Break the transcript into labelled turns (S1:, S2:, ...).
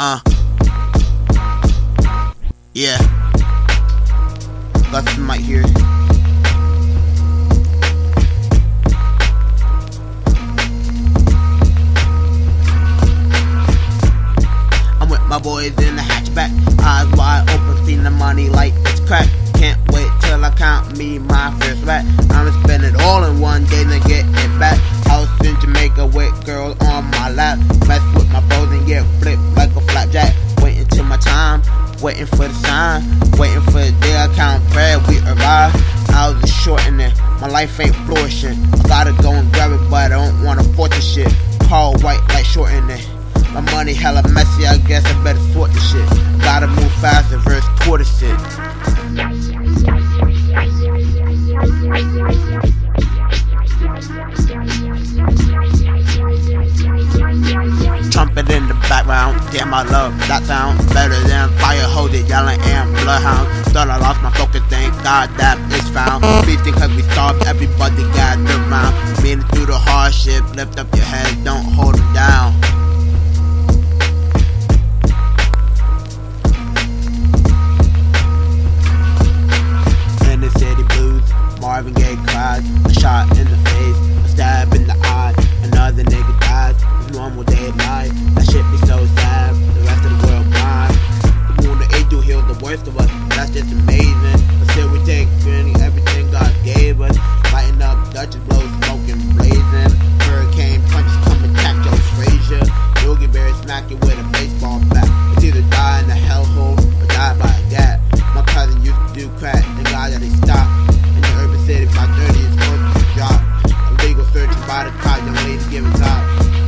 S1: Uh. Yeah. Got some mic here. I'm with my boys in the hatchback, eyes wide open, seeing the money like it's crack. Can't wait till I count me my first rat. Waiting for the sign, waiting for the day I count bread. We arrive. I was shortening, my life ain't flourishing. I gotta go and grab it, but I don't wanna force the shit. Paul white like shortening. My money hella messy, I guess I better sort the shit. Gotta move fast, reverse tortoise it. Background, damn I love that sound. Better than fire hoses, yelling and bloodhound. Thought I lost my focus, thank God that it's found. Beefing cause we starved, everybody gathered around Made it through the hardship, lift up your head, don't hold it down. In the city blues. Marvin Gaye cries, a shot in the By the clock, young lady give giving top.